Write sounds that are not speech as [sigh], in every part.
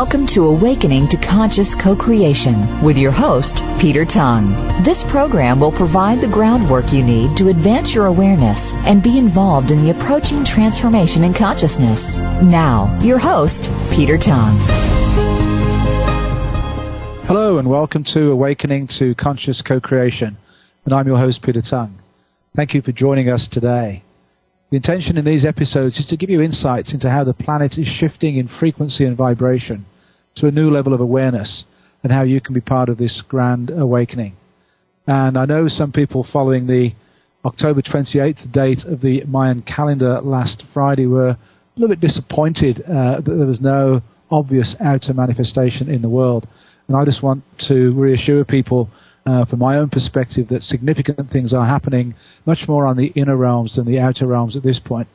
Welcome to Awakening to Conscious Co-Creation with your host, Peter Tongue. This program will provide the groundwork you need to advance your awareness and be involved in the approaching transformation in consciousness. Now, your host, Peter Tongue. Hello and welcome to Awakening to Conscious Co-Creation. And I'm your host, Peter Tongue. Thank you for joining us today. The intention in these episodes is to give you insights into how the planet is shifting in frequency and vibration to a new level of awareness and how you can be part of this grand awakening. And I know some people following the October 28th date of the Mayan calendar last Friday were a little bit disappointed uh, that there was no obvious outer manifestation in the world. And I just want to reassure people uh, from my own perspective, that significant things are happening much more on the inner realms than the outer realms at this point.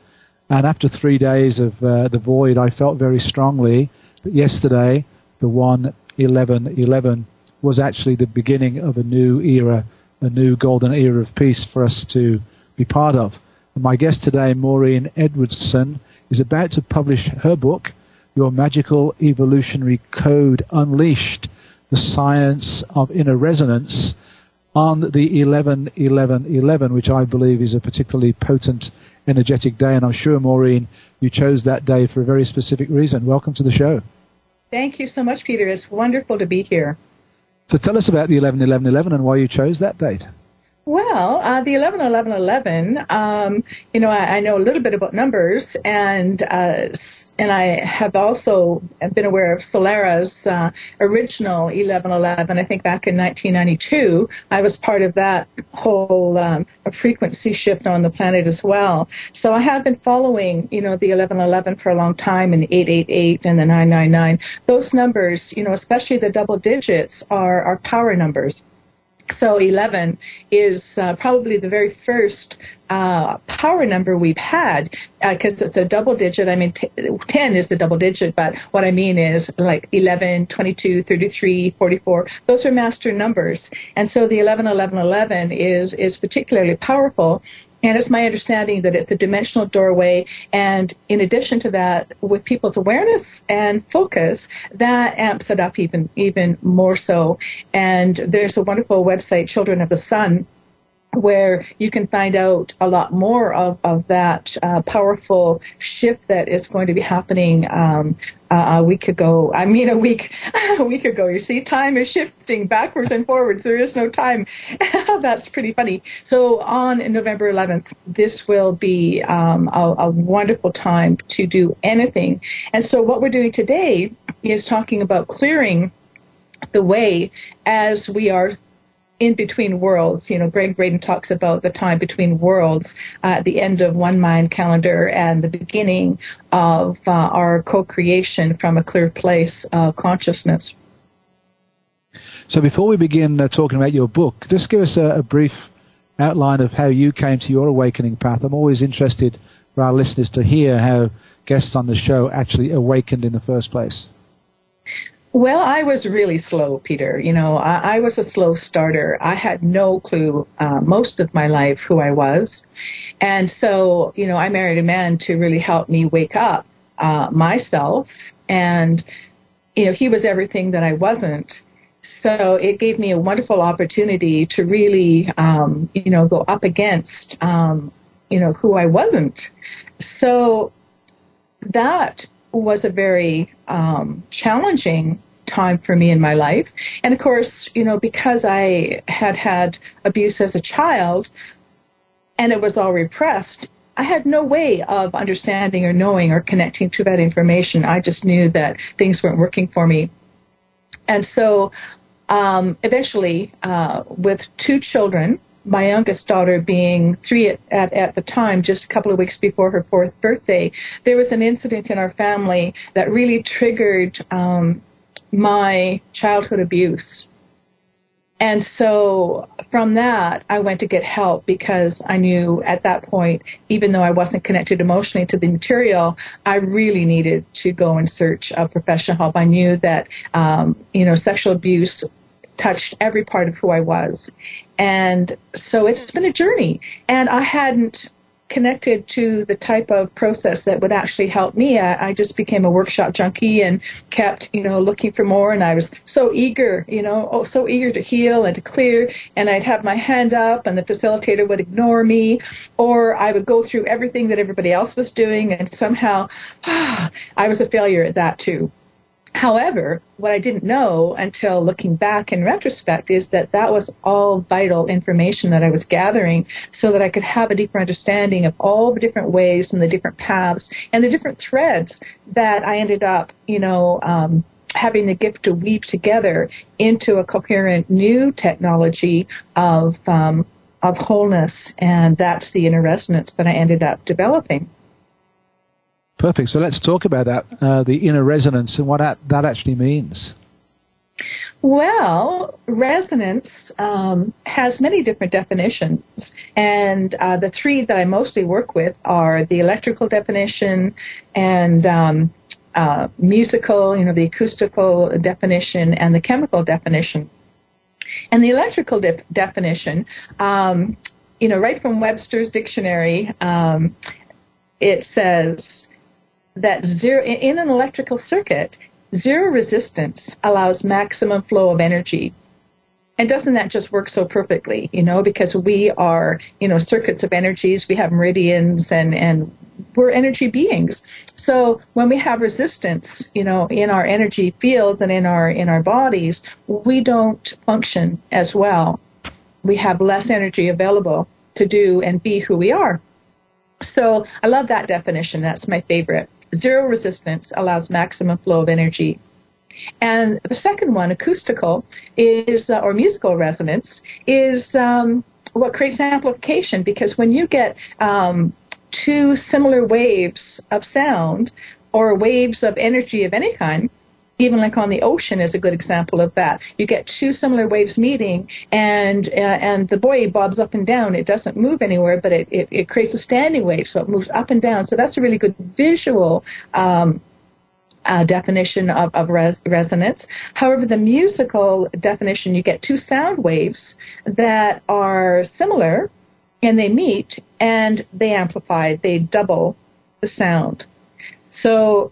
And after three days of uh, the void, I felt very strongly that yesterday, the 1 11 11 was actually the beginning of a new era, a new golden era of peace for us to be part of. And my guest today, Maureen Edwardson, is about to publish her book, Your Magical Evolutionary Code Unleashed the science of inner resonance on the 11 11 11, which I believe is a particularly potent energetic day. And I'm sure, Maureen, you chose that day for a very specific reason. Welcome to the show. Thank you so much, Peter. It's wonderful to be here. So tell us about the 11 11 11 and why you chose that date. Well, uh, the 11 11 11, um, you know, I, I, know a little bit about numbers, and uh, and I have also been aware of Solara's uh, original 11 11. I think back in 1992, I was part of that whole um, frequency shift on the planet as well. So I have been following, you know, the 11 11 for a long time, and 888 and the 999. Those numbers, you know, especially the double digits, are are power numbers. So 11 is uh, probably the very first uh, power number we've had because uh, it's a double digit. I mean, t- 10 is the double digit, but what I mean is like 11, 22, 33, 44. Those are master numbers. And so the 11, 11, 11 is, is particularly powerful and it's my understanding that it's a dimensional doorway. And in addition to that, with people's awareness and focus, that amps it up even, even more so. And there's a wonderful website, Children of the Sun, where you can find out a lot more of, of that uh, powerful shift that is going to be happening um, uh, a week ago. I mean, a week, [laughs] a week ago. You see, time is shifting backwards and forwards. There is no time. [laughs] That's pretty funny. So on November 11th, this will be um, a, a wonderful time to do anything. And so what we're doing today is talking about clearing the way as we are in between worlds. You know, Gregg Braden talks about the time between worlds uh, at the end of one Mayan calendar and the beginning of uh, our co-creation from a clear place of consciousness. So before we begin uh, talking about your book, just give us a, a, brief outline of how you came to your awakening path. I'm always interested for our listeners to hear how guests on the show actually awakened in the first place. Well, I was really slow, Peter. You know, I, I was a slow starter. I had no clue uh, most of my life who I was. And so, you know, I married a man to really help me wake up uh, myself. And, you know, he was everything that I wasn't. So it gave me a wonderful opportunity to really, um, you know, go up against, um, you know, who I wasn't. So that was a very um, challenging time for me in my life. And of course, you know, because I had had abuse as a child and it was all repressed, I had no way of understanding or knowing or connecting to that information. I just knew that things weren't working for me. And so um, eventually, uh, with two children, my youngest daughter being three at, at, at, the time, just a couple of weeks before her fourth birthday, there was an incident in our family that really triggered um, my childhood abuse. And so from that, I went to get help because I knew at that point, even though I wasn't connected emotionally to the material, I really needed to go and search a professional help. I knew that, um, you know, sexual abuse touched every part of who I was. And so it's been a journey. And I hadn't connected to the type of process that would actually help me. I, I, just became a workshop junkie and kept, you know, looking for more. And I was so eager, you know, oh, so eager to heal and to clear. And I'd have my hand up and the facilitator would ignore me or I would go through everything that everybody else was doing. And somehow ah, [sighs] I was a failure at that too. However, what I didn't know until looking back in retrospect is that that was all vital information that I was gathering so that I could have a deeper understanding of all the different ways and the different paths and the different threads that I ended up, you know, um, having the gift to weave together into a coherent new technology of um, of wholeness, and that's the inner resonance that I ended up developing. Perfect. So let's talk about that, uh, the inner resonance and what that, that actually means. Well, resonance um, has many different definitions, and uh, the three that I mostly work with are the electrical definition and um, uh, musical, you know, the acoustical definition and the chemical definition. And the electrical de- definition, um, you know, right from Webster's dictionary, um, it says that zero in an electrical circuit, zero resistance allows maximum flow of energy. And doesn't that just work so perfectly, you know, because we are, you know, circuits of energies, we have meridians and, and we're energy beings. So when we have resistance, you know, in our energy fields and in our, in our bodies, we don't function as well. We have less energy available to do and be who we are. So I love that definition. That's my favorite. Zero resistance allows maximum flow of energy. And the second one, acoustical, is uh, or musical resonance is um, what creates amplification because when you get um, two similar waves of sound or waves of energy of any kind, even like on the ocean is a good example of that. You get two similar waves meeting, and uh, and the buoy bobs up and down. It doesn't move anywhere, but it, it, it creates a standing wave, so it moves up and down. So that's a really good visual. Um, uh, definition of, of res- resonance. However, the musical definition, you get two sound waves that are similar and they meet and they amplify, they double the sound. So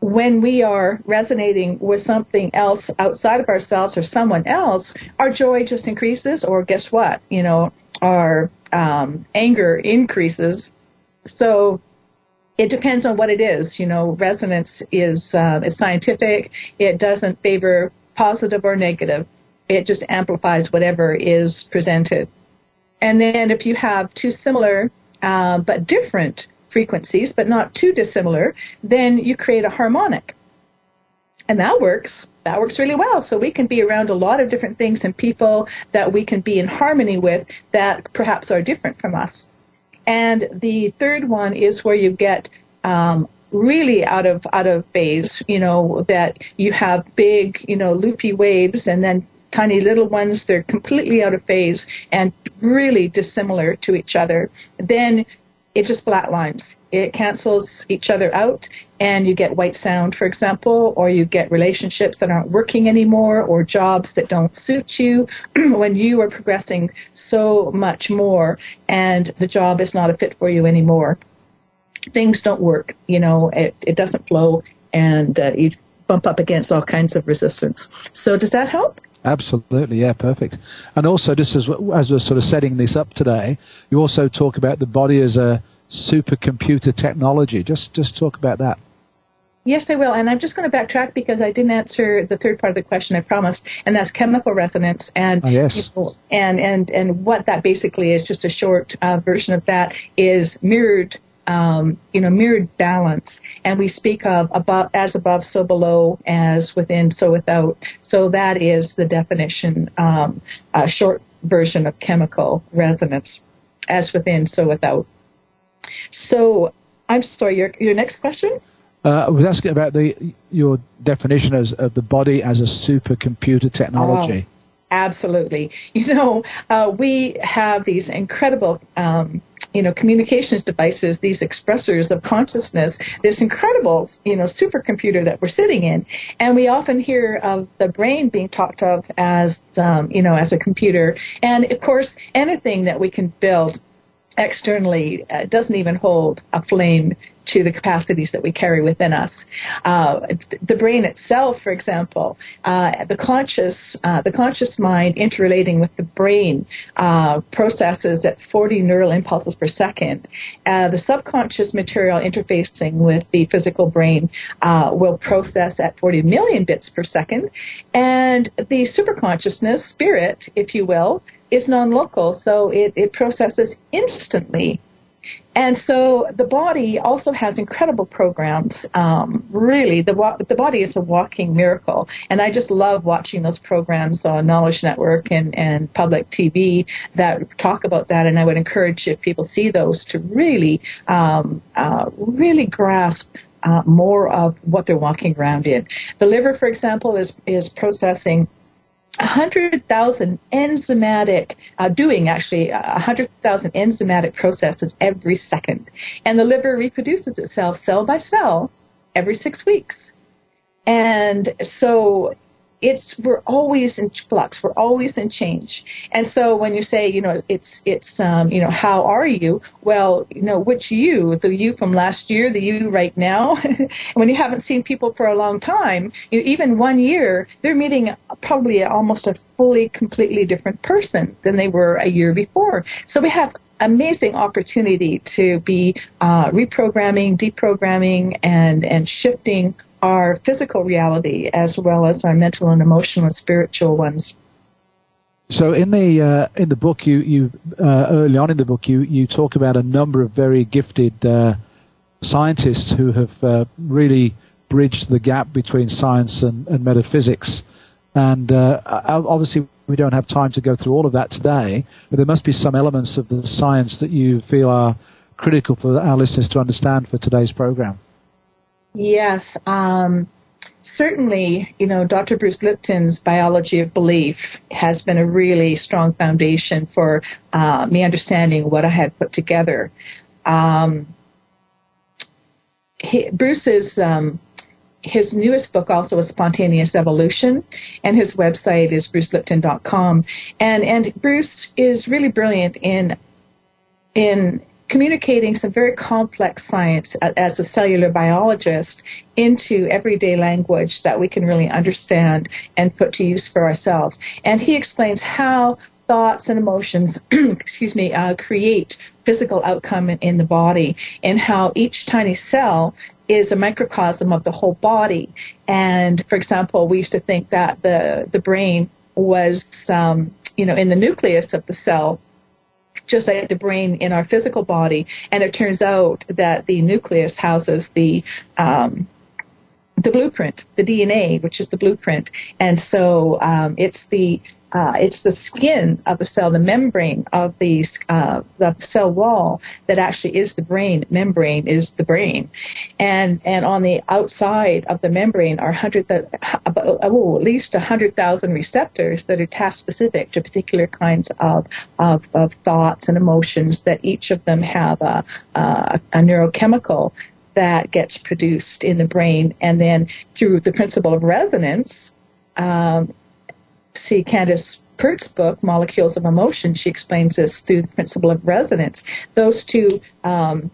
when we are resonating with something else outside of ourselves or someone else, our joy just increases, or guess what? You know, our um, anger increases. So it depends on what it is. You know, resonance is uh, is scientific. It doesn't favor positive or negative. It just amplifies whatever is presented. And then if you have two similar uh, but different frequencies, but not too dissimilar, then you create a harmonic. And that works. That works really well. So we can be around a lot of different things and people that we can be in harmony with that perhaps are different from us. And the third one is where you get um, really out of out of phase. You know that you have big, you know, loopy waves, and then tiny little ones. They're completely out of phase and really dissimilar to each other. Then it just flatlines. It cancels each other out, and you get white sound, for example, or you get relationships that aren't working anymore, or jobs that don't suit you [clears throat] when you are progressing so much more, and the job is not a fit for you anymore. Things don't work, you know, it, it doesn't flow, and uh, you bump up against all kinds of resistance. So, does that help? Absolutely, yeah, perfect. And also, just as as we're sort of setting this up today, you also talk about the body as a supercomputer technology. Just just talk about that. Yes, I will. And I'm just going to backtrack because I didn't answer the third part of the question I promised, and that's chemical resonance. And oh, yes. And and and what that basically is, just a short uh, version of that, is mirrored. Um, you know, mirrored balance, and we speak of above, as above, so below, as within, so without. So that is the definition, um, a short version of chemical resonance, as within, so without. So, I'm sorry. Your your next question. Uh, I was asking about the your definition as, of the body as a supercomputer technology. Oh, absolutely. You know, uh, we have these incredible, um, you know, communications devices, these expressors of consciousness, this incredible, you know, supercomputer that we're sitting in. And we often hear of the brain being talked of as, um, you know, as a computer. And of course, anything that we can build externally uh, doesn't even hold a flame to the capacities that we carry within us. Uh, the brain itself, for example, uh, the conscious, uh, the conscious mind interrelating with the brain uh, processes at 40 neural impulses per second. Uh, the subconscious material interfacing with the physical brain uh, will process at 40 million bits per second, and the superconsciousness, spirit, if you will, is non-local, so it, it processes instantly and so the body also has incredible programs. Um, really, the the body is a walking miracle, and I just love watching those programs on Knowledge Network and and public TV that talk about that. And I would encourage if people see those to really um, uh, really grasp uh, more of what they're walking around in. The liver, for example, is is processing 100,000 enzymatic, uh, doing actually 100,000 enzymatic processes every second. And the liver reproduces itself cell by cell every six weeks. And so it's we're always in flux. We're always in change. And so when you say you know it's it's um, you know how are you? Well you know which you the you from last year the you right now. [laughs] When you haven't seen people for a long time you, even one year they're meeting probably almost a fully completely different person than they were a year before. So we have amazing opportunity to be uh, reprogramming deprogramming and and shifting our physical reality as well as our mental and emotional and spiritual ones. So in the uh, in the book, you you uh, early on in the book, you you talk about a number of very gifted uh, scientists who have uh, really bridged the gap between science and, and metaphysics. And uh, obviously, we don't have time to go through all of that today, but there must be some elements of the science that you feel are critical for our listeners to understand for today's program. Yes. Um, certainly, you know, Dr. Bruce Lipton's biology of belief has been a really strong foundation for uh, me understanding what I had put together. Um, he, Bruce's um, his newest book also is Spontaneous Evolution, and his website is brucelipton.com. And and Bruce is really brilliant in in communicating some very complex science as a cellular biologist into everyday language that we can really understand and put to use for ourselves. And he explains how thoughts and emotions, [clears throat] excuse me, uh, create physical outcome in, in the body and how each tiny cell is a microcosm of the whole body. And for example, we used to think that the, the brain was, um, you know, in the nucleus of the cell just like the brain in our physical body. And it turns out that the nucleus houses the um, the blueprint, the DNA, which is the blueprint. And so um, it's the uh, it's the skin of the cell, the membrane of the, uh, the cell wall that actually is the brain. Membrane is the brain, and and on the outside of the membrane are hundred oh, at least hundred thousand receptors that are task specific to particular kinds of, of of thoughts and emotions that each of them have a, a, a neurochemical that gets produced in the brain, and then through the principle of resonance. Um, see Candace Pert's book, Molecules of Emotion, she explains this through the principle of resonance. Those two um,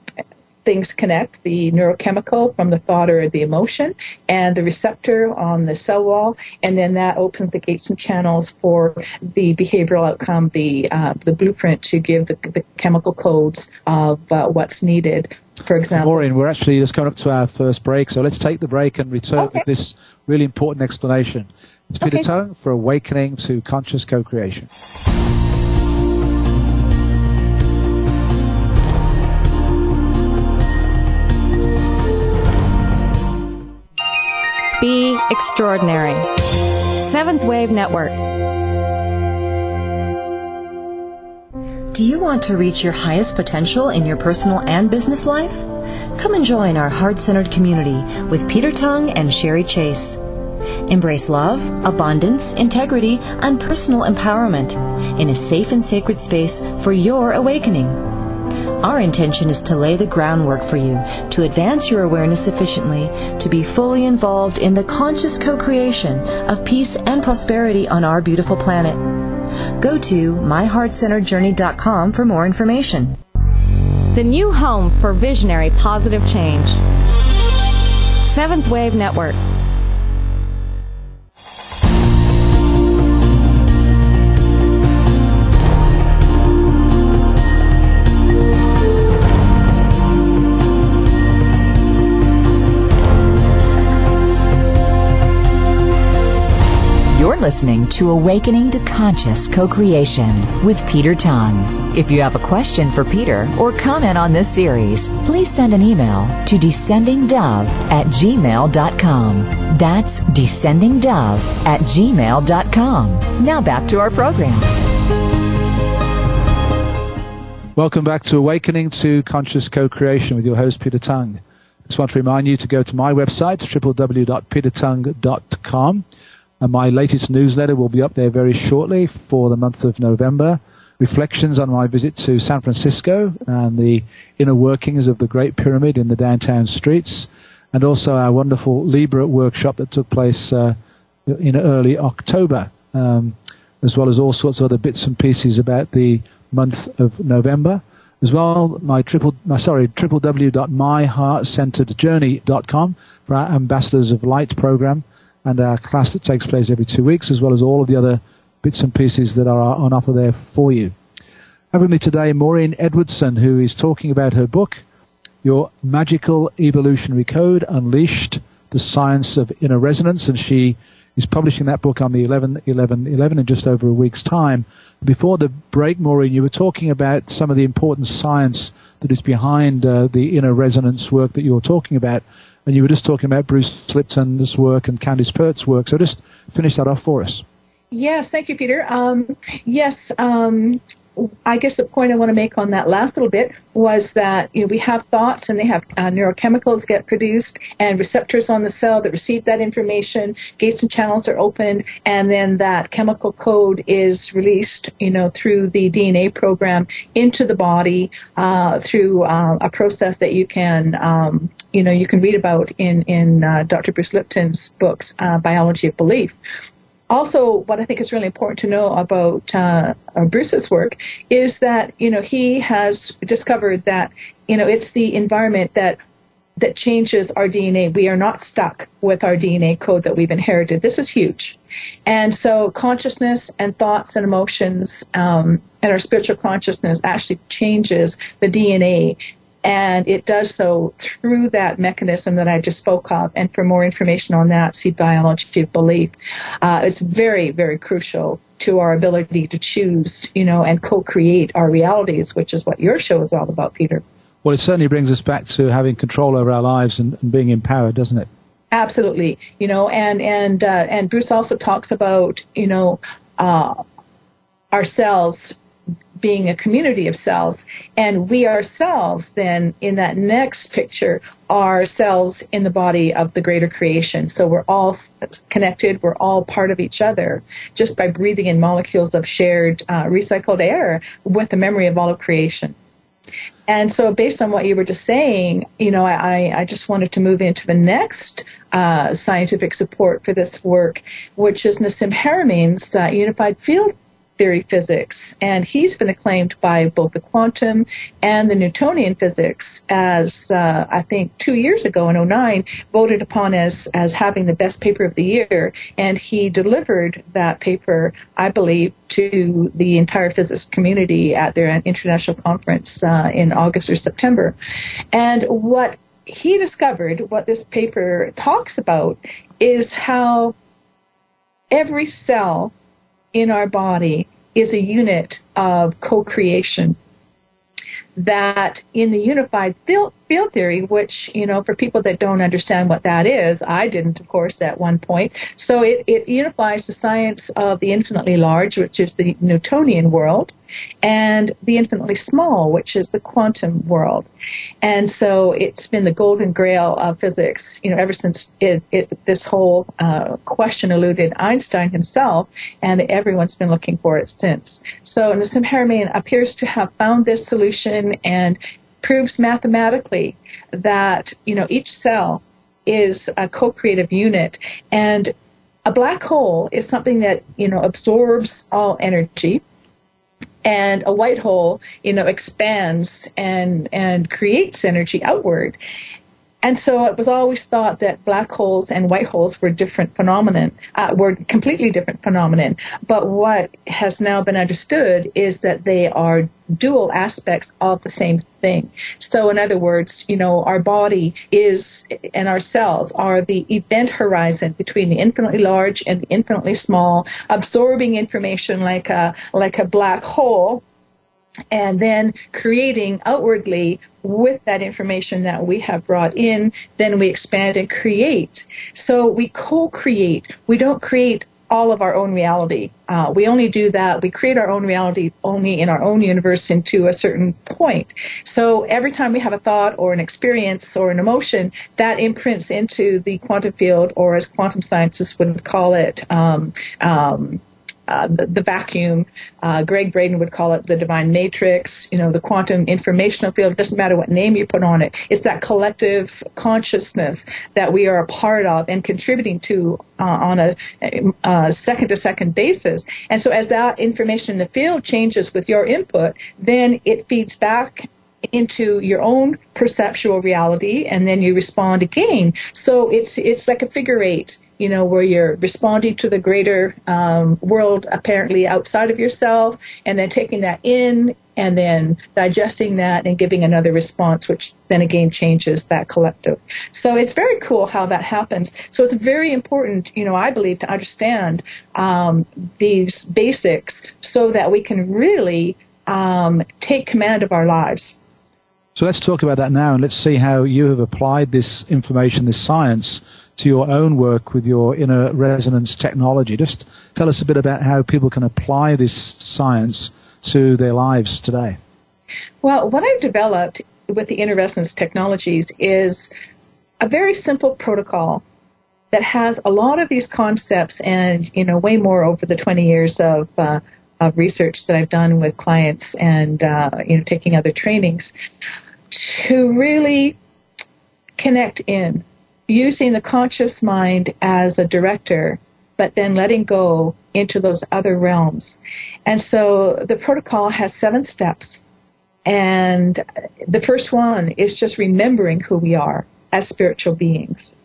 things connect the neurochemical from the thought or the emotion and the receptor on the cell wall and then that opens the gates and channels for the behavioral outcome the uh, the blueprint to give the, the chemical codes of uh, what's needed for example Maureen we're actually just coming up to our first break so let's take the break and return okay. with this really important explanation it's Peter okay. For Awakening to Conscious Co-Creation. Be extraordinary. Seventh Wave Network. Do you want to reach your highest potential in your personal and business life? Come and join our heart centered community with Peter Tongue and Sherry Chase. Embrace love, abundance, integrity, and personal empowerment in a safe and sacred space for your awakening. Our intention is to lay the groundwork for you to advance your awareness sufficiently to be fully involved in the conscious co creation of peace and prosperity on our beautiful planet. Go to myheartcenteredjourney.com for more information. The new home for visionary positive change. Seventh Wave Network. Listening to Awakening to Conscious Co-Creation with Peter Tongue. If you have a question for Peter or comment on this series, please send an email to descendingdove at gmail.com. That's descendingdove at gmail.com. Now back to our program. Welcome back to Awakening to Conscious Co-Creation with your host Peter Tongue. I just want to remind you to go to my website, www.petertongue.com. And my latest newsletter will be up there very shortly for the month of November. Reflections on my visit to San Francisco and the inner workings of the Great Pyramid in the downtown streets, and also our wonderful Libra workshop that took place uh, in early October, um, as well as all sorts of other bits and pieces about the month of November. As well, my triple, my, sorry, www.myheartcenteredjourney.com for our Ambassadors of Light program and our class that takes place every two weeks, as well as all of the other bits and pieces that are on offer there for you. Having me today Maureen Edwardson, who is talking about her book, Your Magical Evolutionary Code Unleashed, The Science of Inner Resonance, and she is publishing that book on the 11 11 11 in just over a week's time. Before the break, Maureen, you were talking about some of the important science that is behind uh, the inner resonance work that you're talking about. And you were just talking about Bruce Lipton's work and Candace Pert's work. So just finish that off for us. Yes, thank you, Peter. Um, yes, um, I guess the point I want to make on that last little bit was that you know we have thoughts and they have uh, neurochemicals get produced and receptors on the cell that receive that information. Gates and channels are opened, and then that chemical code is released, you know, through the DNA program into the body uh, through uh, a process that you can um, you know you can read about in in uh, Dr. Bruce Lipton's books, uh, Biology of Belief. Also, what I think is really important to know about uh, uh, Bruce's work is that you know he has discovered that you know it's the environment that that changes our DNA. We are not stuck with our DNA code that we've inherited. This is huge. And so consciousness and thoughts and emotions um, and our spiritual consciousness actually changes the DNA and it does so through that mechanism that I just spoke of. And for more information on that, see Biology of Belief. Uh, it's very, very crucial to our ability to choose, you know, and co-create our realities, which is what your show is all about, Peter. Well, it certainly brings us back to having control over our lives and, and being empowered, doesn't it? Absolutely, you know, and and uh, and Bruce also talks about, you know, uh, ourselves being a community of cells. And we ourselves, then, in that next picture, are cells in the body of the greater creation. So we're all connected, we're all part of each other just by breathing in molecules of shared uh, recycled air with the memory of all of creation. And so, based on what you were just saying, you know, I, I just wanted to move into the next uh, scientific support for this work, which is Nassim Haramein's uh, unified field theory physics. And he's been acclaimed by both the quantum and the Newtonian physics as, uh, I think, two years ago in 09, voted upon as, as having the best paper of the year. And he delivered that paper, I believe, to the entire physics community at their international conference uh, in August or September. And what he discovered, what this paper talks about, is how every cell in our body is a unit of co-creation that in the unified field, theory, which, you know, for people that don't understand what that is, I didn't, of course, at one point. So it, it unifies the science of the infinitely large, which is the Newtonian world, and the infinitely small, which is the quantum world. And so it's been the golden grail of physics, you know, ever since it, it, this whole uh, question eluded Einstein himself, and everyone's been looking for it since. So Nassim Haramein appears to have found this solution and proves mathematically that, you know, each cell is a co-creative unit and a black hole is something that, you know, absorbs all energy and a white hole, you know, expands and and creates energy outward. And so it was always thought that black holes and white holes were different phenomenon, uh, were completely different phenomenon. But what has now been understood is that they are dual aspects of the same thing. So in other words, you know, our body is and our cells are the event horizon between the infinitely large and the infinitely small, absorbing information like a like a black hole and then creating outwardly with that information that we have brought in, then we expand and create. So we co-create. We don't create all of our own reality. Uh, we only do that. We create our own reality only in our own universe into a certain point. So every time we have a thought or an experience or an emotion, that imprints into the quantum field, or as quantum scientists would call it, um, um, uh, the, the, vacuum. Uh, Gregg Braden would call it the divine matrix. You know, the quantum informational field. It doesn't matter what name you put on it. It's that collective consciousness that we are a part of and contributing to uh, on a second to second basis. And so, as that information in the field changes with your input, then it feeds back into your own perceptual reality and then you respond again. So it's it's like a figure eight you know, where you're responding to the greater um, world apparently outside of yourself, and then taking that in and then digesting that and giving another response, which then again changes that collective. So it's very cool how that happens. So it's very important, you know, I believe, to understand um, these basics so that we can really um, take command of our lives. So let's talk about that now, and let's see how you have applied this information, this science, to your own work with your inner resonance technology. Just tell us a bit about how people can apply this science to their lives today. Well, what I've developed with the inner resonance technologies is a very simple protocol that has a lot of these concepts and you know way more over the 20 years of uh, of research that I've done with clients and uh, you know taking other trainings to really connect in using the conscious mind as a director, but then letting go into those other realms. And so the protocol has seven steps. And the first one is just remembering who we are as spiritual beings.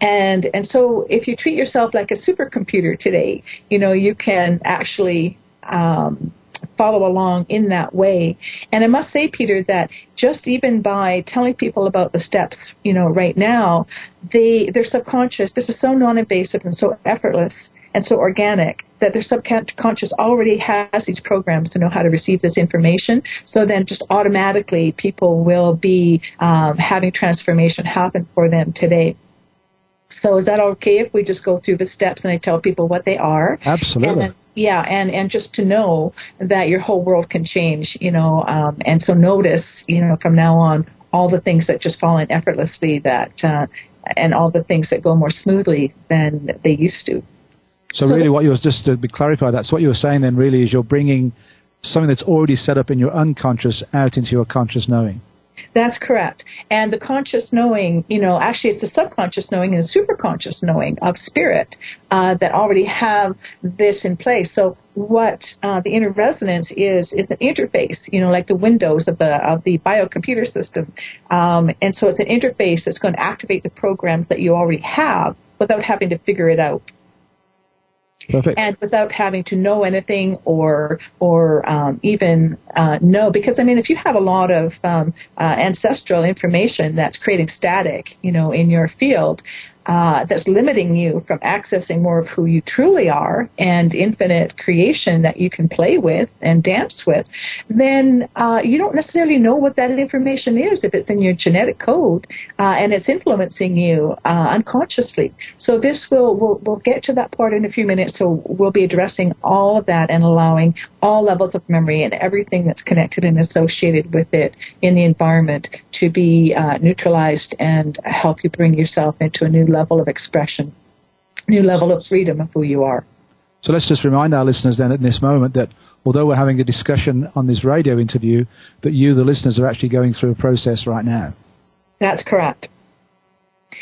And and so if you treat yourself like a supercomputer today, you know, you can actually um, follow along in that way. And I must say, Peter, that just even by telling people about the steps, you know, right now, they their subconscious. This is so non-invasive and so effortless and so organic that their subconscious already has these programs to know how to receive this information. So then, just automatically, people will be um, having transformation happen for them today. So is that okay if we just go through the steps and I tell people what they are? Absolutely. Yeah, and and just to know that your whole world can change, you know, um, and so notice, you know, from now on all the things that just fall in effortlessly that uh, and all the things that go more smoothly than they used to. So, so really, the, what you were just to clarify that. So what you were saying then really is you're bringing something that's already set up in your unconscious out into your conscious knowing. That's correct. And the conscious knowing, you know, actually it's the subconscious knowing and the superconscious knowing of spirit uh, that already have this in place. So what uh, the inner resonance is is an interface, you know, like the windows of the of the biocomputer system. Um, and so it's an interface that's going to activate the programs that you already have without having to figure it out. Perfect. And without having to know anything or or um, even uh, know, because I mean, if you have a lot of um, uh, ancestral information that's creating static, you know, in your field, uh, that's limiting you from accessing more of who you truly are and infinite creation that you can play with and dance with, then uh, you don't necessarily know what that information is if it's in your genetic code uh, and it's influencing you uh, unconsciously. So this will we'll, we'll get to that part in a few minutes. So we'll be addressing all of that and allowing all levels of memory and everything that's connected and associated with it in the environment to be uh, neutralized and help you bring yourself into a new level level of expression, new level of freedom of who you are. So let's just remind our listeners then at this moment that although we're having a discussion on this radio interview, that you, the listeners, are actually going through a process right now. That's correct.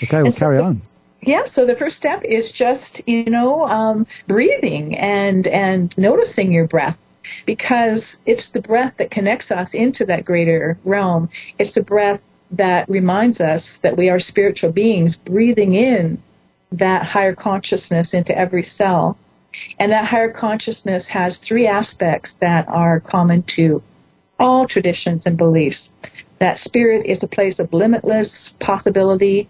Okay, we'll carry on. Yeah, so the first step is just, you know, um, breathing and, and noticing your breath because it's the breath that connects us into that greater realm. It's the breath that reminds us that we are spiritual beings breathing in that higher consciousness into every cell. And that higher consciousness has three aspects that are common to all traditions and beliefs. That spirit is a place of limitless possibility,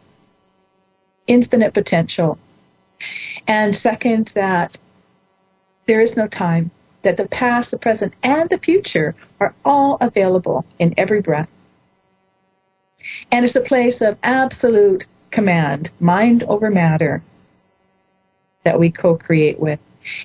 infinite potential. And second, that there is no time, that the past, the present, and the future are all available in every breath. And it's a place of absolute command, mind over matter, that we co create with.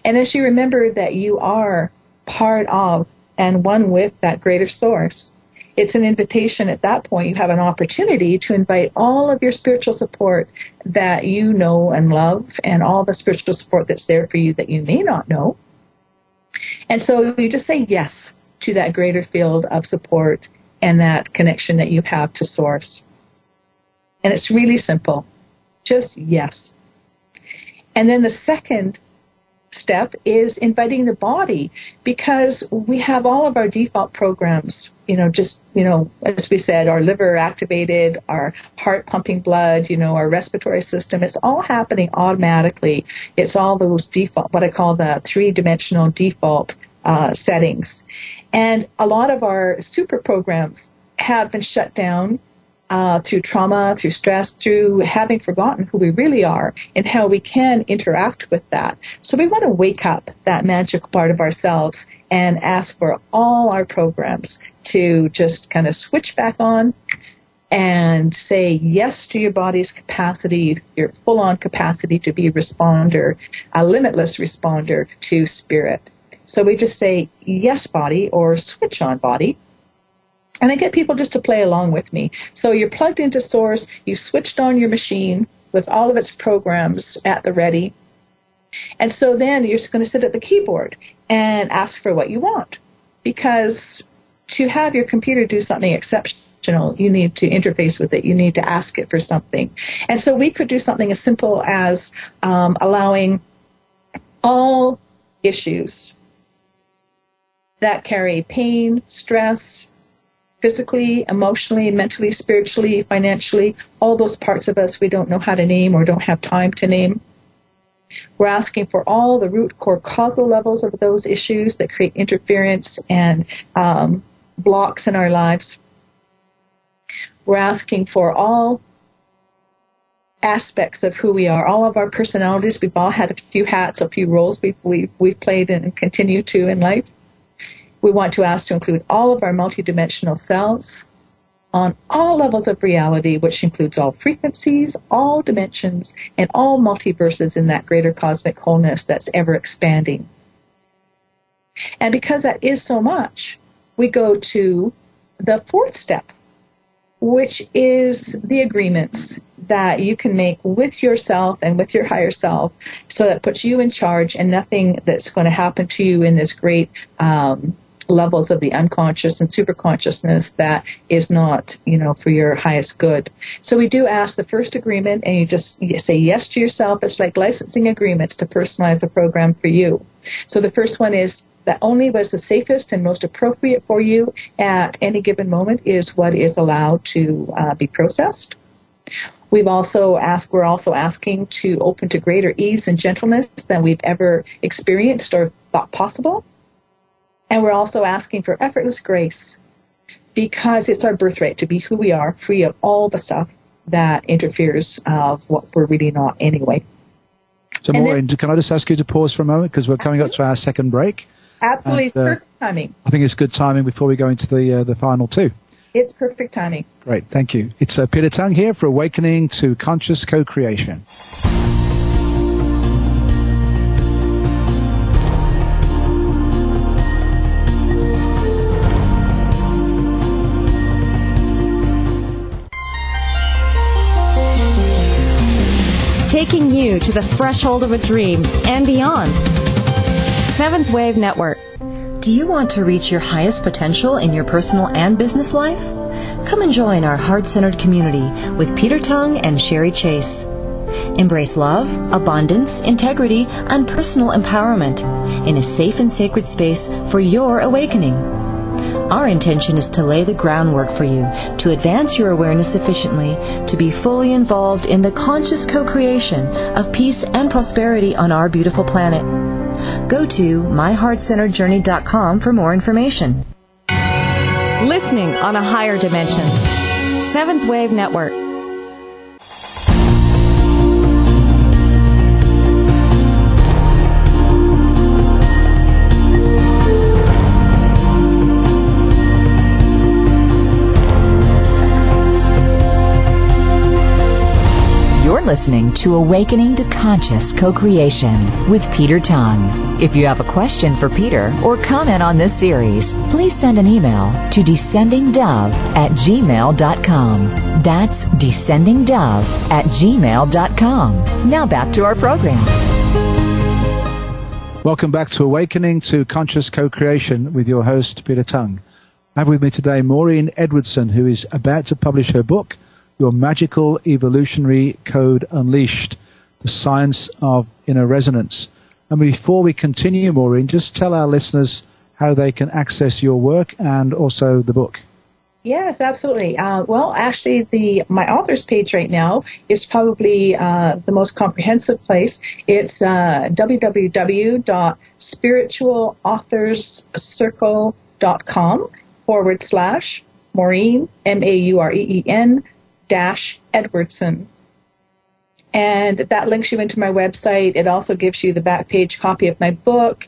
And as you remember that you are part of and one with that greater source, it's an invitation at that point. You have an opportunity to invite all of your spiritual support that you know and love, and all the spiritual support that's there for you that you may not know. And so you just say yes to that greater field of support and that connection that you have to source. And it's really simple. Just yes. And then the second step is inviting the body because we have all of our default programs, you know, just, you know, as we said, our liver activated, our heart pumping blood, you know, our respiratory system. It's all happening automatically. It's all those default, what I call the three dimensional default uh, settings. And a lot of our super programs have been shut down uh, through trauma, through stress, through having forgotten who we really are and how we can interact with that. So we want to wake up that magic part of ourselves and ask for all our programs to just kind of switch back on and say yes to your body's capacity, your full on capacity to be a responder, a limitless responder to spirit. So we just say yes body or switch on body. And I get people just to play along with me. So you're plugged into Source, you've switched on your machine with all of its programs at the ready. And so then you're just going to sit at the keyboard and ask for what you want. Because to have your computer do something exceptional, you need to interface with it. You need to ask it for something. And so we could do something as simple as um, allowing all issues that carry pain, stress, physically, emotionally, mentally, spiritually, financially, all those parts of us we don't know how to name or don't have time to name. We're asking for all the root core causal levels of those issues that create interference and um, blocks in our lives. We're asking for all aspects of who we are, all of our personalities. We've all had a few hats, a few roles we've, we've, we've played and continue to in life. We want to ask to include all of our multidimensional selves on all levels of reality, which includes all frequencies, all dimensions, and all multiverses in that greater cosmic wholeness that's ever expanding. And because that is so much, we go to the fourth step, which is the agreements that you can make with yourself and with your higher self so that puts you in charge and nothing that's going to happen to you in this great um, levels of the unconscious and superconsciousness that is not, you know, for your highest good. So we do ask the first agreement and you just say yes to yourself. It's like licensing agreements to personalize the program for you. So the first one is that only what's the safest and most appropriate for you at any given moment is what is allowed to uh, be processed. We've also asked, we're also asking to open to greater ease and gentleness than we've ever experienced or thought possible. And we're also asking for effortless grace because it's our birthright to be who we are, free of all the stuff that interferes of what we're really not anyway. So, Maureen, then, can I just ask you to pause for a moment because we're coming up to our second break? Absolutely, and, uh, perfect timing. I think it's good timing before we go into the uh, the final two. It's perfect timing. Great, thank you. It's uh, Peter Tongue here for Awakening to Conscious Co-Creation. Taking you to the threshold of a dream and beyond. Seventh Wave Network. Do you want to reach your highest potential in your personal and business life? Come and join our heart centered community with Peter Tongue and Sherry Chase. Embrace love, abundance, integrity, and personal empowerment in a safe and sacred space for your awakening. Our intention is to lay the groundwork for you to advance your awareness sufficiently to be fully involved in the conscious co creation of peace and prosperity on our beautiful planet. Go to myheartcenteredjourney.com for more information. Listening on a higher dimension. Seventh Wave Network. Listening to Awakening to Conscious Co-Creation with Peter Tongue. If you have a question for Peter or comment on this series, please send an email to descendingdove at gmail.com. That's descendingdove at gmail.com. Now back to our program. Welcome back to Awakening to Conscious Co-Creation with your host, Peter Tongue. I have with me today Maureen Edwardson, who is about to publish her book, your magical evolutionary code unleashed, the science of inner resonance. And before we continue, Maureen, just tell our listeners how they can access your work and also the book. Yes, absolutely. Uh, well, actually, the my author's page right now is probably uh, the most comprehensive place. It's uh, www.spiritualauthorscircle.com forward slash Maureen M A U R E E N Edwardson. And that links you into my website. It also gives you the back page copy of my book.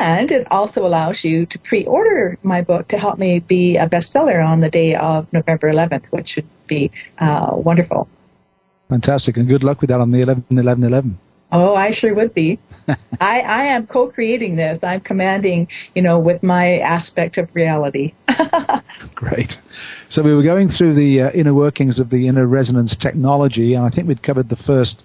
And it also allows you to pre-order my book to help me be a bestseller on the day of November 11th, which should be uh, wonderful. Fantastic. And good luck with that on the 11 11 11. Oh, I sure would be. [laughs] I, I am co-creating this. I'm commanding, you know, with my aspect of reality. [laughs] Great. So we were going through the uh, inner workings of the inner resonance technology, and I think we'd covered the first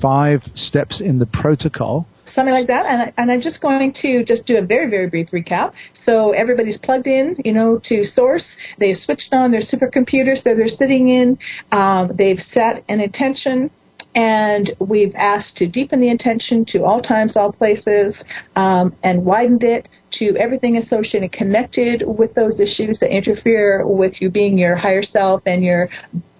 five steps in the protocol. Something like that, and, I, and I'm just going to just do a very, very brief recap. So everybody's plugged in, you know, to source. They've switched on their supercomputers that they're sitting in. Um, they've set an intention and we've asked to deepen the intention to all times, all places, um, and widened it to everything associated, connected with those issues that interfere with you being your higher self and your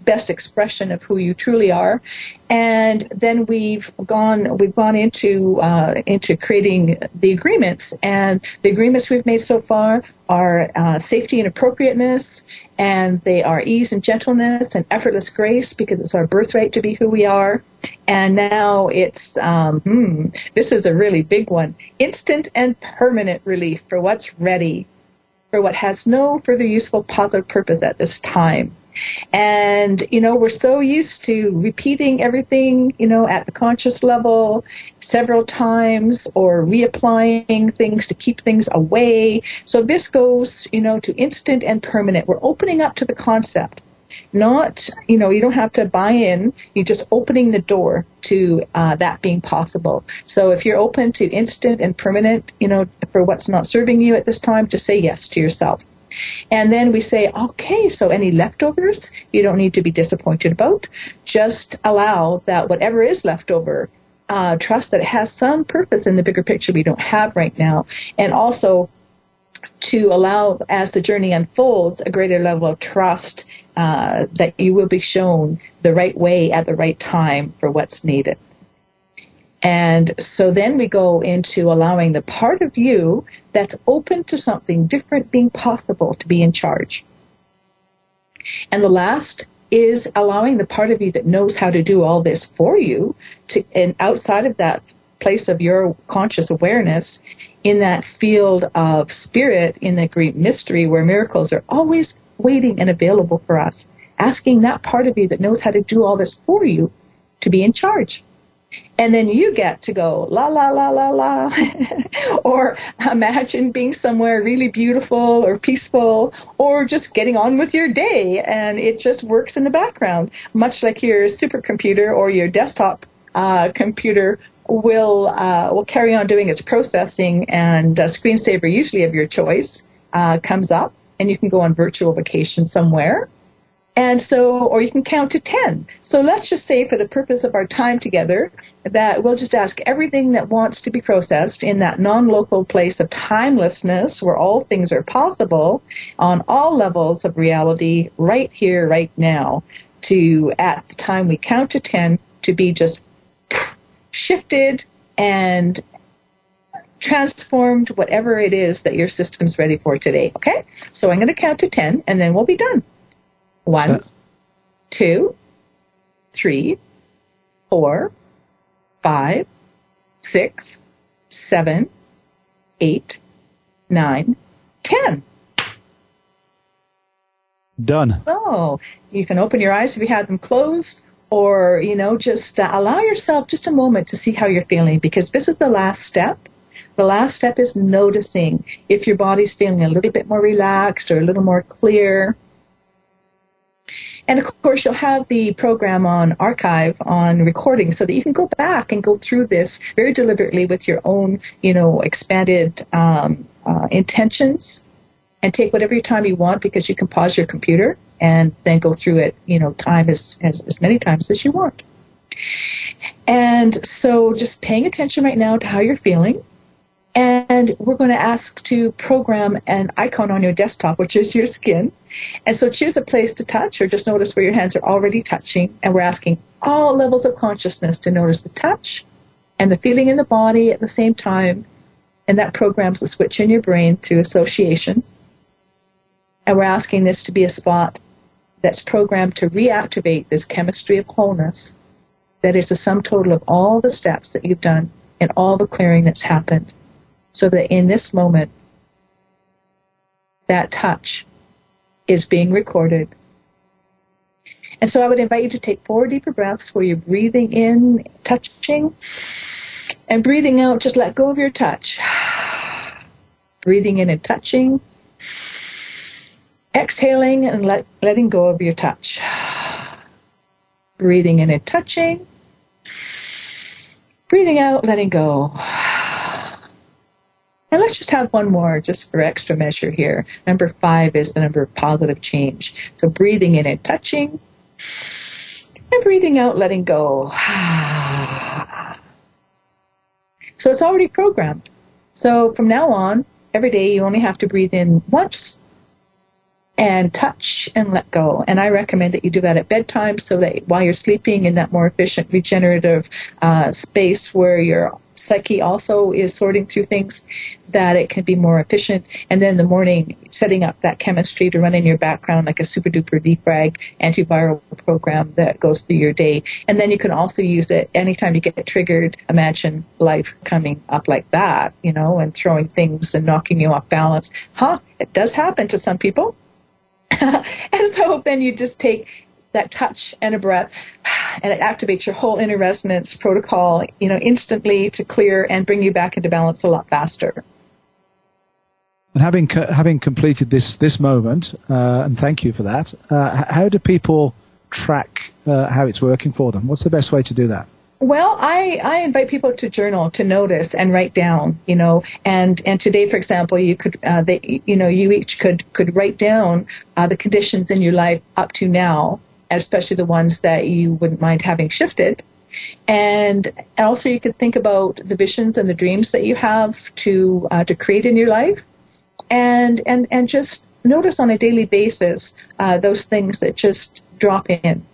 best expression of who you truly are. And then we've gone we've gone into uh, into creating the agreements, and the agreements we've made so far are uh, safety and appropriateness, and they are ease and gentleness and effortless grace because it's our birthright to be who we are. And now it's um, hmm, this is a really big one: instant and permanent relief for what's ready, for what has no further useful positive purpose at this time. And, you know, we're so used to repeating everything, you know, at the conscious level several times or reapplying things to keep things away. So this goes, you know, to instant and permanent. We're opening up to the concept. Not, you know, you don't have to buy in. You're just opening the door to uh, that being possible. So if you're open to instant and permanent, you know, for what's not serving you at this time, just say yes to yourself. And then we say, okay, so any leftovers you don't need to be disappointed about. Just allow that whatever is left over uh, trust that it has some purpose in the bigger picture we don't have right now, and also to allow, as the journey unfolds, a greater level of trust uh, that you will be shown the right way at the right time for what's needed. And so then we go into allowing the part of you that's open to something different being possible to be in charge. And the last is allowing the part of you that knows how to do all this for you to, and outside of that place of your conscious awareness in that field of spirit in the great mystery where miracles are always waiting and available for us, asking that part of you that knows how to do all this for you to be in charge. And then you get to go la la la la la, [laughs] or imagine being somewhere really beautiful or peaceful, or just getting on with your day, and it just works in the background, much like your supercomputer or your desktop uh, computer will uh, will carry on doing its processing, and a screensaver, usually of your choice, uh, comes up, and you can go on virtual vacation somewhere and so, or you can count to 10. So let's just say for the purpose of our time together that we'll just ask everything that wants to be processed in that non-local place of timelessness where all things are possible on all levels of reality right here, right now to at the time we count to 10 to be just shifted and transformed whatever it is that your system's ready for today. Okay? So I'm going to count to 10 and then we'll be done. One, two, three, four, five, six, seven, eight, nine, ten. Done. So you can open your eyes if you had them closed, or you know, just uh, allow yourself just a moment to see how you're feeling, because this is the last step. The last step is noticing if your body's feeling a little bit more relaxed or a little more clear and of course, you'll have the program on archive on recording so that you can go back and go through this very deliberately with your own, you know, expanded um, uh, intentions and take whatever time you want because you can pause your computer and then go through it, you know, time as, as, as many times as you want. And so just paying attention right now to how you're feeling and we're going to ask to program an icon on your desktop, which is your skin. And so choose a place to touch or just notice where your hands are already touching. And we're asking all levels of consciousness to notice the touch and the feeling in the body at the same time. And that programs the switch in your brain through association. And we're asking this to be a spot that's programmed to reactivate this chemistry of wholeness that is the sum total of all the steps that you've done and all the clearing that's happened so that in this moment, that touch is being recorded. And so I would invite you to take four deeper breaths where you're breathing in, touching, and breathing out, just let go of your touch. [sighs] breathing in and touching. Exhaling and let, letting go of your touch. [sighs] Breathing in and touching. Breathing out, letting go. [sighs] And let's just have one more just for extra measure here. Number five is the number of positive change. So breathing in and touching, and breathing out, letting go. [sighs] So it's already programmed. So from now on, every day you only have to breathe in once and touch and let go. And I recommend that you do that at bedtime so that while you're sleeping in that more efficient regenerative uh, space where your psyche also is sorting through things, that it can be more efficient. And then in the morning, setting up that chemistry to run in your background like a super duper defrag antiviral program that goes through your day. And then you can also use it anytime you get triggered. Imagine life coming up like that, you know, and throwing things and knocking you off balance. Huh? It does happen to some people. [laughs] and so then you just take that touch and a breath and it activates your whole inner resonance protocol, you know, instantly to clear and bring you back into balance a lot faster. And having having completed this this moment, uh, and thank you for that. Uh, how do people track uh, how it's working for them? What's the best way to do that? Well, I, I invite people to journal, to notice and write down, you know, and, and today, for example, you could, uh, they, you know, you each could, could write down, uh, the conditions in your life up to now, especially the ones that you wouldn't mind having shifted. And also you could think about the visions and the dreams that you have to, uh, to create in your life. And, and, and just notice on a daily basis, uh, those things that just drop in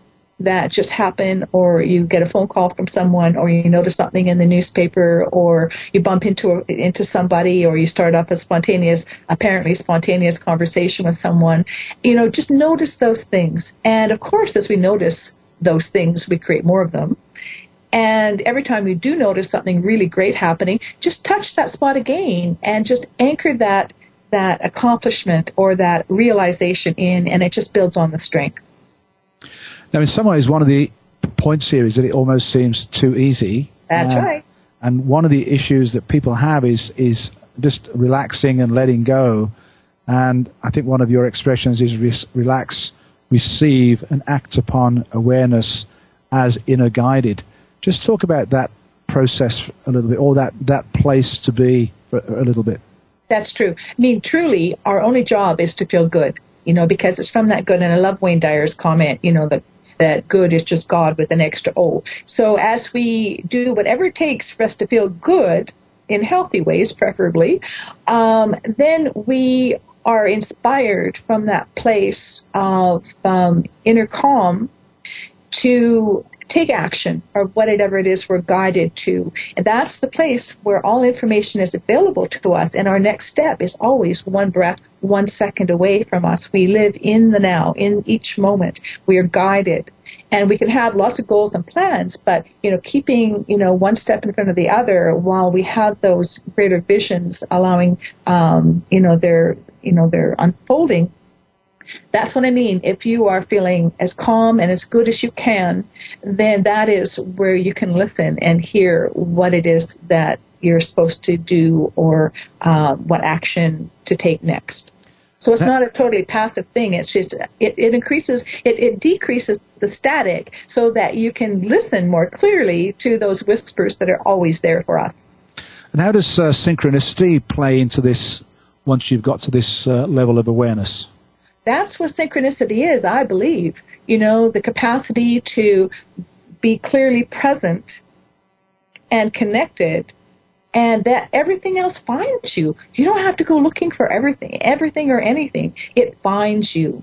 that just happen or you get a phone call from someone or you notice something in the newspaper or you bump into a, into somebody or you start up a spontaneous apparently spontaneous conversation with someone you know just notice those things. And of course as we notice those things we create more of them. And every time you do notice something really great happening just touch that spot again and just anchor that that accomplishment or that realization in and it just builds on the strength now, in some ways, one of the points here is that it almost seems too easy. That's uh, right. And one of the issues that people have is is just relaxing and letting go. And I think one of your expressions is re- relax, receive, and act upon awareness as inner guided. Just talk about that process a little bit, or that, that place to be for a little bit. That's true. I mean, truly, our only job is to feel good, you know, because it's from that good. And I love Wayne Dyer's comment, you know, that that good is just God with an extra O. So as we do whatever it takes for us to feel good in healthy ways, preferably, um, then we are inspired from that place of um, inner calm to take action or whatever it is we're guided to. And that's the place where all information is available to us. And our next step is always one breath, one second away from us. We live in the now, in each moment. We are guided. And we can have lots of goals and plans, but, you know, keeping, you know, one step in front of the other while we have those greater visions allowing, um, you know, their, you know, their unfolding that's what I mean. If you are feeling as calm and as good as you can, then that is where you can listen and hear what it is that you're supposed to do or uh, what action to take next. So it's not a totally passive thing. It's just it, it increases it, it decreases the static so that you can listen more clearly to those whispers that are always there for us. And how does uh, synchronicity play into this once you've got to this uh, level of awareness? that's what synchronicity is, I believe. You know, the capacity to be clearly present and connected and that everything else finds you. You don't have to go looking for everything, everything or anything. It finds you.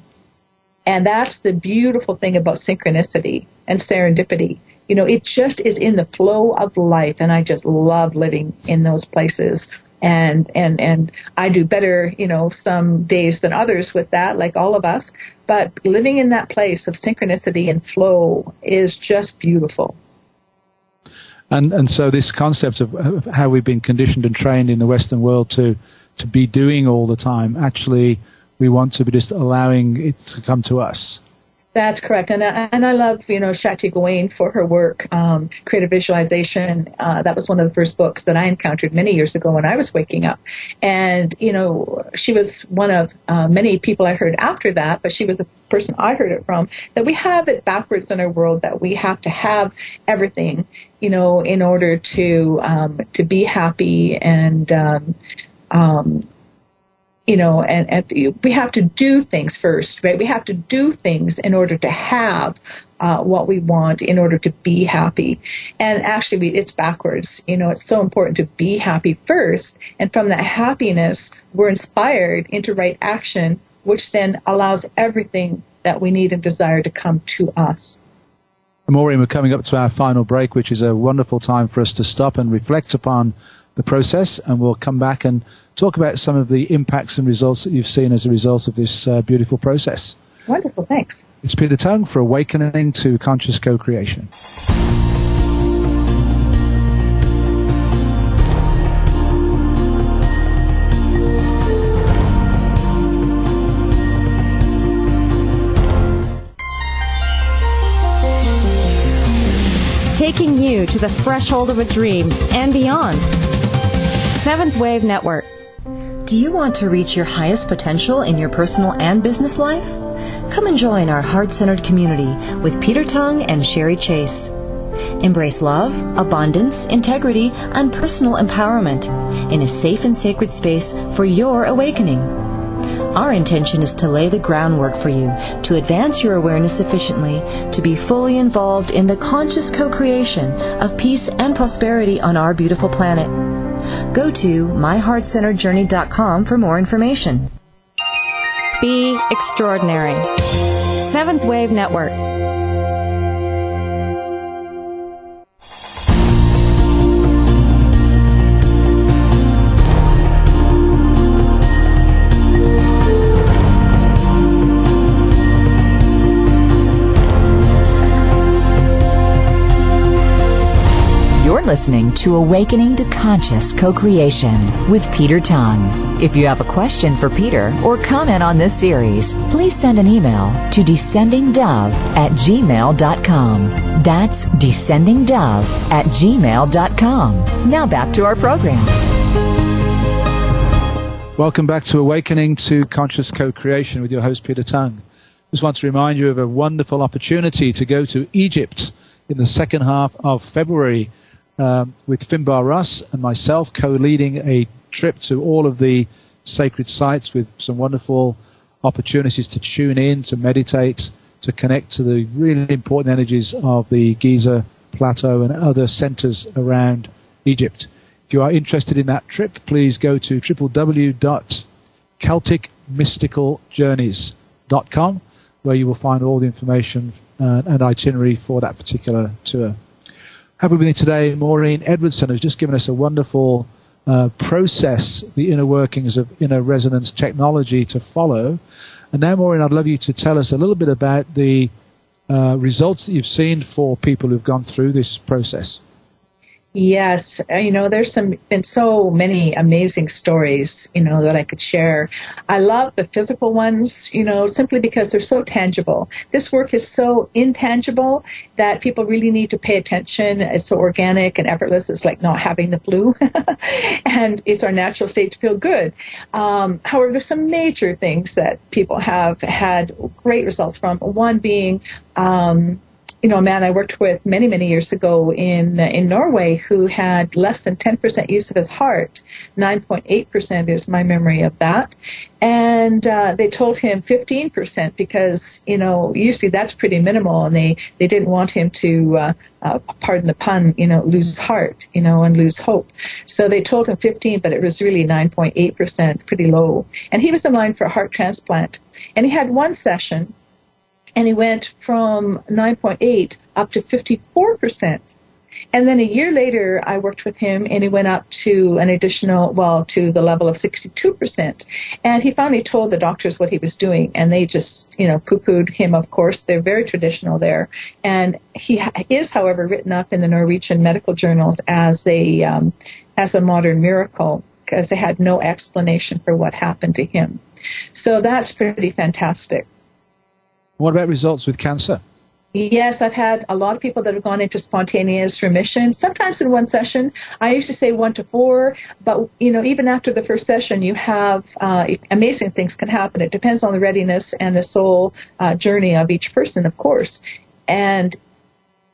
And that's the beautiful thing about synchronicity and serendipity. You know, it just is in the flow of life and I just love living in those places and and and I do better, you know, some days than others with that, like all of us. But living in that place of synchronicity and flow is just beautiful. And and so this concept of, of how we've been conditioned and trained in the Western world to to be doing all the time, actually, we want to be just allowing it to come to us. That's correct, and I, and I love you know Shakti Gawain for her work, um, creative visualization. Uh, that was one of the first books that I encountered many years ago when I was waking up, and you know she was one of uh, many people I heard after that, but she was the person I heard it from. That we have it backwards in our world that we have to have everything, you know, in order to um, to be happy and um, um, you know, and, and, we have to do things first, right? We have to do things in order to have uh, what we want, in order to be happy. And actually, we, it's backwards. You know, it's so important to be happy first, and from that happiness, we're inspired into right action, which then allows everything that we need and desire to come to us. Maureen, we're coming up to our final break, which is a wonderful time for us to stop and reflect upon the process, and we'll come back and talk about some of the impacts and results that you've seen as a result of this uh, beautiful process. Wonderful, thanks. It's Peter Tongue for Awakening to Conscious Co-Creation. Taking you to the threshold of a dream and beyond. Seventh Wave Network. Do you want to reach your highest potential in your personal and business life? Come and join our heart centered community with Peter Tongue and Sherry Chase. Embrace love, abundance, integrity, and personal empowerment in a safe and sacred space for your awakening. Our intention is to lay the groundwork for you to advance your awareness efficiently, to be fully involved in the conscious co creation of peace and prosperity on our beautiful planet. Go to myheartcenteredjourney.com for more information. Be extraordinary. Seventh Wave Network. Listening to Awakening to Conscious Co-Creation with Peter Tongue. If you have a question for Peter or comment on this series, please send an email to descendingdove at gmail.com. That's descendingdove at gmail.com. Now back to our program. Welcome back to Awakening to Conscious Co-Creation with your host Peter Tongue. Just want to remind you of a wonderful opportunity to go to Egypt in the second half of February um, with Finbarr Ross and myself co-leading a trip to all of the sacred sites with some wonderful opportunities to tune in, to meditate, to connect to the really important energies of the Giza Plateau and other centers around Egypt. If you are interested in that trip, please go to www.celticmysticaljourneys.com where you will find all the information uh, and itinerary for that particular tour. Have with me today Maureen Edwardson, who's just given us a wonderful uh, process, the inner workings of inner resonance technology to follow. And now, Maureen, I'd love you to tell us a little bit about the uh, results that you've seen for people who've gone through this process. Yes, you know, there's some been so many amazing stories, you know, that I could share. I love the physical ones, you know, simply because they're so tangible. This work is so intangible that people really need to pay attention. It's so organic and effortless. It's like not having the flu, [laughs] and it's our natural state to feel good. Um, however, there's some major things that people have had great results from. One being um, you know, a man I worked with many, many years ago in in Norway who had less than 10% use of his heart. 9.8% is my memory of that. And uh, they told him 15% because, you know, usually that's pretty minimal and they, they didn't want him to, uh, uh, pardon the pun, you know, lose heart, you know, and lose hope. So they told him 15, but it was really 9.8%, pretty low. And he was in line for a heart transplant. And he had one session and he went from 9.8 up to 54%. And then a year later, I worked with him and he went up to an additional, well, to the level of 62%. And he finally told the doctors what he was doing and they just, you know, poo-pooed him, of course. They're very traditional there. And he is, however, written up in the Norwegian medical journals as a, um, as a modern miracle because they had no explanation for what happened to him. So that's pretty fantastic. What about results with cancer? Yes, I've had a lot of people that have gone into spontaneous remission. Sometimes in one session, I used to say one to four, but you know, even after the first session, you have uh, amazing things can happen. It depends on the readiness and the soul uh, journey of each person, of course. And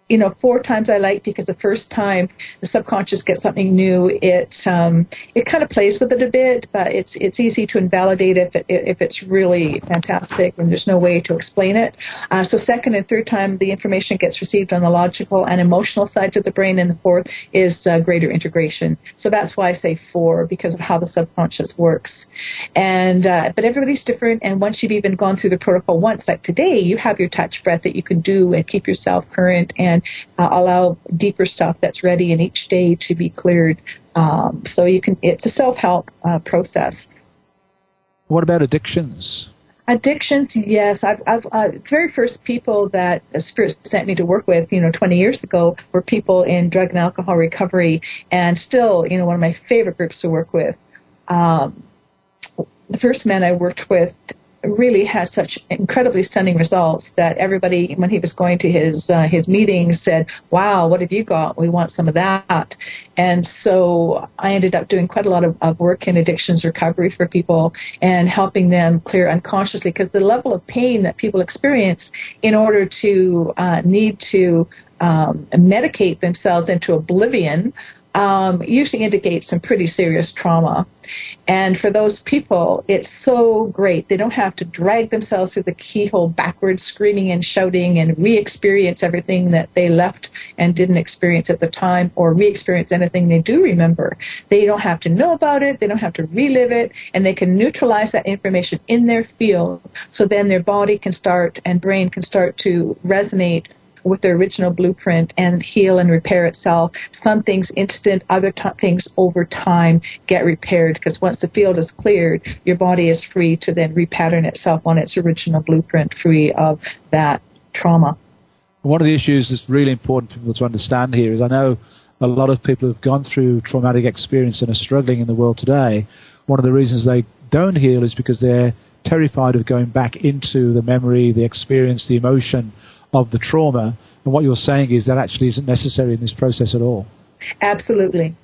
you know, four times I like because the first time the subconscious gets something new, it um, it kind of plays with it a bit, but it's it's easy to invalidate if it, if it's really fantastic and there's no way to explain it. Uh, so second and third time the information gets received on the logical and emotional sides of the brain, and the fourth is uh, greater integration. So that's why I say four because of how the subconscious works. And uh, but everybody's different, and once you've even gone through the protocol once, like today, you have your touch breath that you can do and keep yourself current and and uh, allow deeper stuff that's ready in each day to be cleared. Um, so you can, it's a self-help uh, process. What about addictions? Addictions, yes. I've, I've uh, very first people that Spirit sent me to work with, you know, 20 years ago, were people in drug and alcohol recovery, and still, you know, one of my favorite groups to work with. Um, the first man I worked with really had such incredibly stunning results that everybody, when he was going to his uh, his meetings, said, "Wow, what have you got? We want some of that." And so I ended up doing quite a lot of, of work in addictions recovery for people and helping them clear unconsciously because the level of pain that people experience in order to uh, need to um, medicate themselves into oblivion um, usually indicates some pretty serious trauma. And for those people, it's so great. They don't have to drag themselves through the keyhole backwards, screaming and shouting and re-experience everything that they left and didn't experience at the time or re-experience anything they do remember. They don't have to know about it. They don't have to relive it and they can neutralize that information in their field. So then their body can start and brain can start to resonate with the original blueprint and heal and repair itself. Some things instant, other t- things over time get repaired because once the field is cleared, your body is free to then repattern itself on its original blueprint free of that trauma. One of the issues that's really important for people to understand here is I know a lot of people who've gone through traumatic experience and are struggling in the world today. One of the reasons they don't heal is because they're terrified of going back into the memory, the experience, the emotion of the trauma. And what you're saying is that actually isn't necessary in this process at all. Absolutely.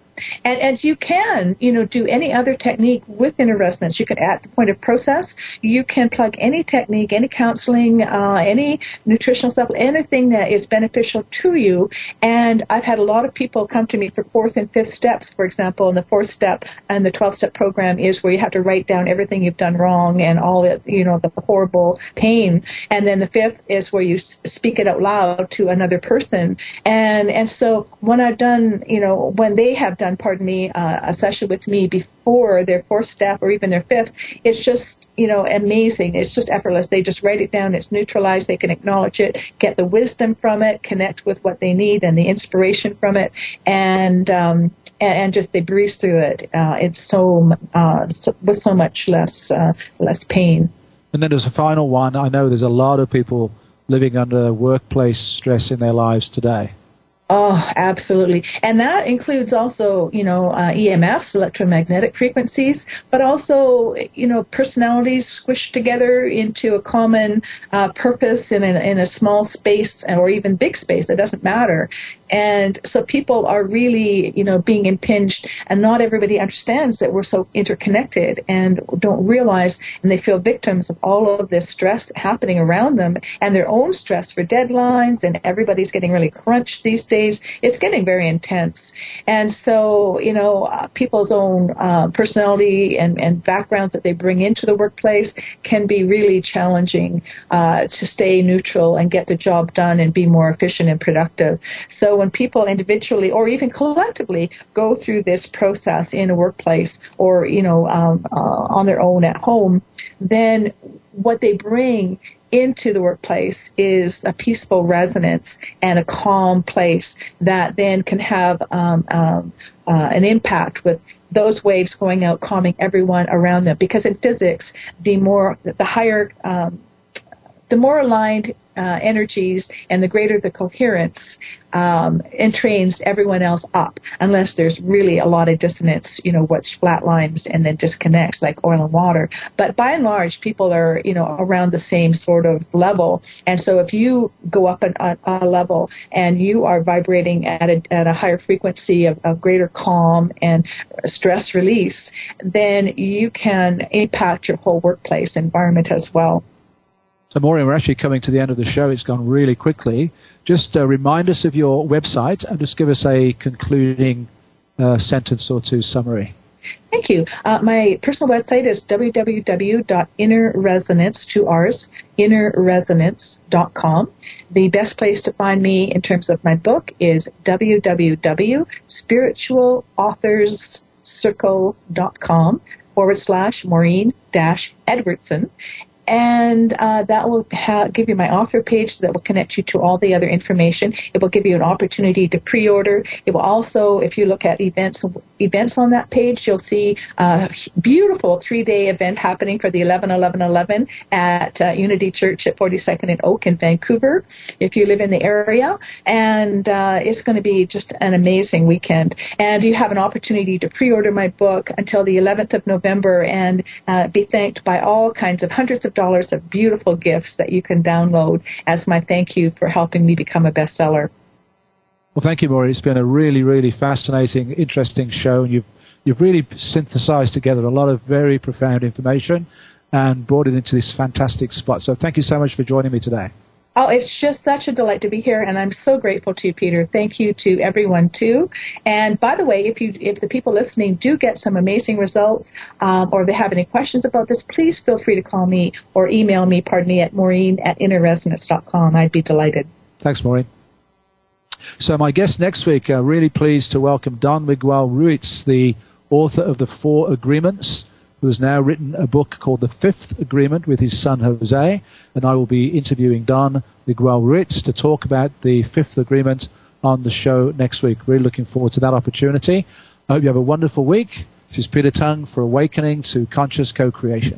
And, and you can, you know, do any other technique with inner resonance. You can, at the point of process, you can plug any technique, any counseling, uh, any nutritional stuff, anything that is beneficial to you. And I've had a lot of people come to me for fourth and fifth steps, for example, and the fourth step and the 12 step program is where you have to write down everything you've done wrong and all the, you know, the horrible pain. And then the fifth is where you speak it out loud to another person. And, and so when I've done, you know, when they have done, pardon me, uh, a session with me before their fourth step or even their fifth, it's just, you know, amazing. It's just effortless. They just write it down. It's neutralized. They can acknowledge it, get the wisdom from it, connect with what they need and the inspiration from it, and, um, and, just they breeze through it. Uh, it's so, uh, so, with so much less, uh, less pain. And then there's a final one. I know there's a lot of people living under workplace stress in their lives today. Oh, absolutely. And that includes also, you know, uh, EMFs, electromagnetic frequencies, but also, you know, personalities squished together into a common uh, purpose in a, in a small space or even big space. It doesn't matter. And so people are really, you know, being impinged and not everybody understands that we're so interconnected and don't realize and they feel victims of all of this stress happening around them and their own stress for deadlines and everybody's getting really crunched these days. It's getting very intense. And so, you know, uh, people's own uh, personality and, and backgrounds that they bring into the workplace can be really challenging uh, to stay neutral and get the job done and be more efficient and productive. So when people individually or even collectively go through this process in a workplace or you know um, uh, on their own at home, then what they bring into the workplace is a peaceful resonance and a calm place that then can have um, um, uh, an impact with those waves going out, calming everyone around them. Because in physics, the more, the higher, um, the more aligned uh, energies and the greater the coherence um, entrains everyone else up unless there's really a lot of dissonance you know which flatlines and then disconnects like oil and water. But by and large people are you know around the same sort of level. And so if you go up an, a, a, level and you are vibrating at a, at a higher frequency of, of greater calm and stress release then you can impact your whole workplace environment as well so, Maureen, we're actually coming to the end of the show. It's gone really quickly. Just uh, remind us of your website and just give us a concluding uh, sentence or two summary. Thank you. Uh, my personal website is www.innerresonance, two R's, innerresonance.com. The best place to find me in terms of my book is www.spiritualauthorscircle.com forward slash Maureen dash Edwardson and uh, that will ha- give you my author page that will connect you to all the other information. It will give you an opportunity to pre-order. It will also, if you look at events events on that page, you'll see a beautiful three-day event happening for the 11 11 11 at uh, Unity Church at 42nd and Oak in Vancouver. If you live in the area, and uh, it's going to be just an amazing weekend. And you have an opportunity to pre-order my book until the 11th of November and uh, be thanked by all kinds of hundreds of dollars of beautiful gifts that you can download as my thank you for helping me become a bestseller. Well, thank you, Maureen. It's been a really, really fascinating, interesting show, and you've you've really synthesized together a lot of very profound information and brought it into this fantastic spot. So, thank you so much for joining me today. Oh, it's just such a delight to be here, and I'm so grateful to you, Peter. Thank you to everyone too. And by the way, if you if the people listening do get some amazing results, um, or they have any questions about this, please feel free to call me or email me. Pardon me at Maureen at innerresonance.com. I'd be delighted. Thanks, Maureen. So my guest next week, uh, really pleased to welcome Don Miguel Ruiz, the author of the Four Agreements who has now written a book called The Fifth Agreement with his son Jose. And I will be interviewing Don Miguel Ruiz to talk about the Fifth Agreement on the show next week. Really looking forward to that opportunity. I hope you have a wonderful week. This is Peter Tongue for Awakening to Conscious Co-Creation.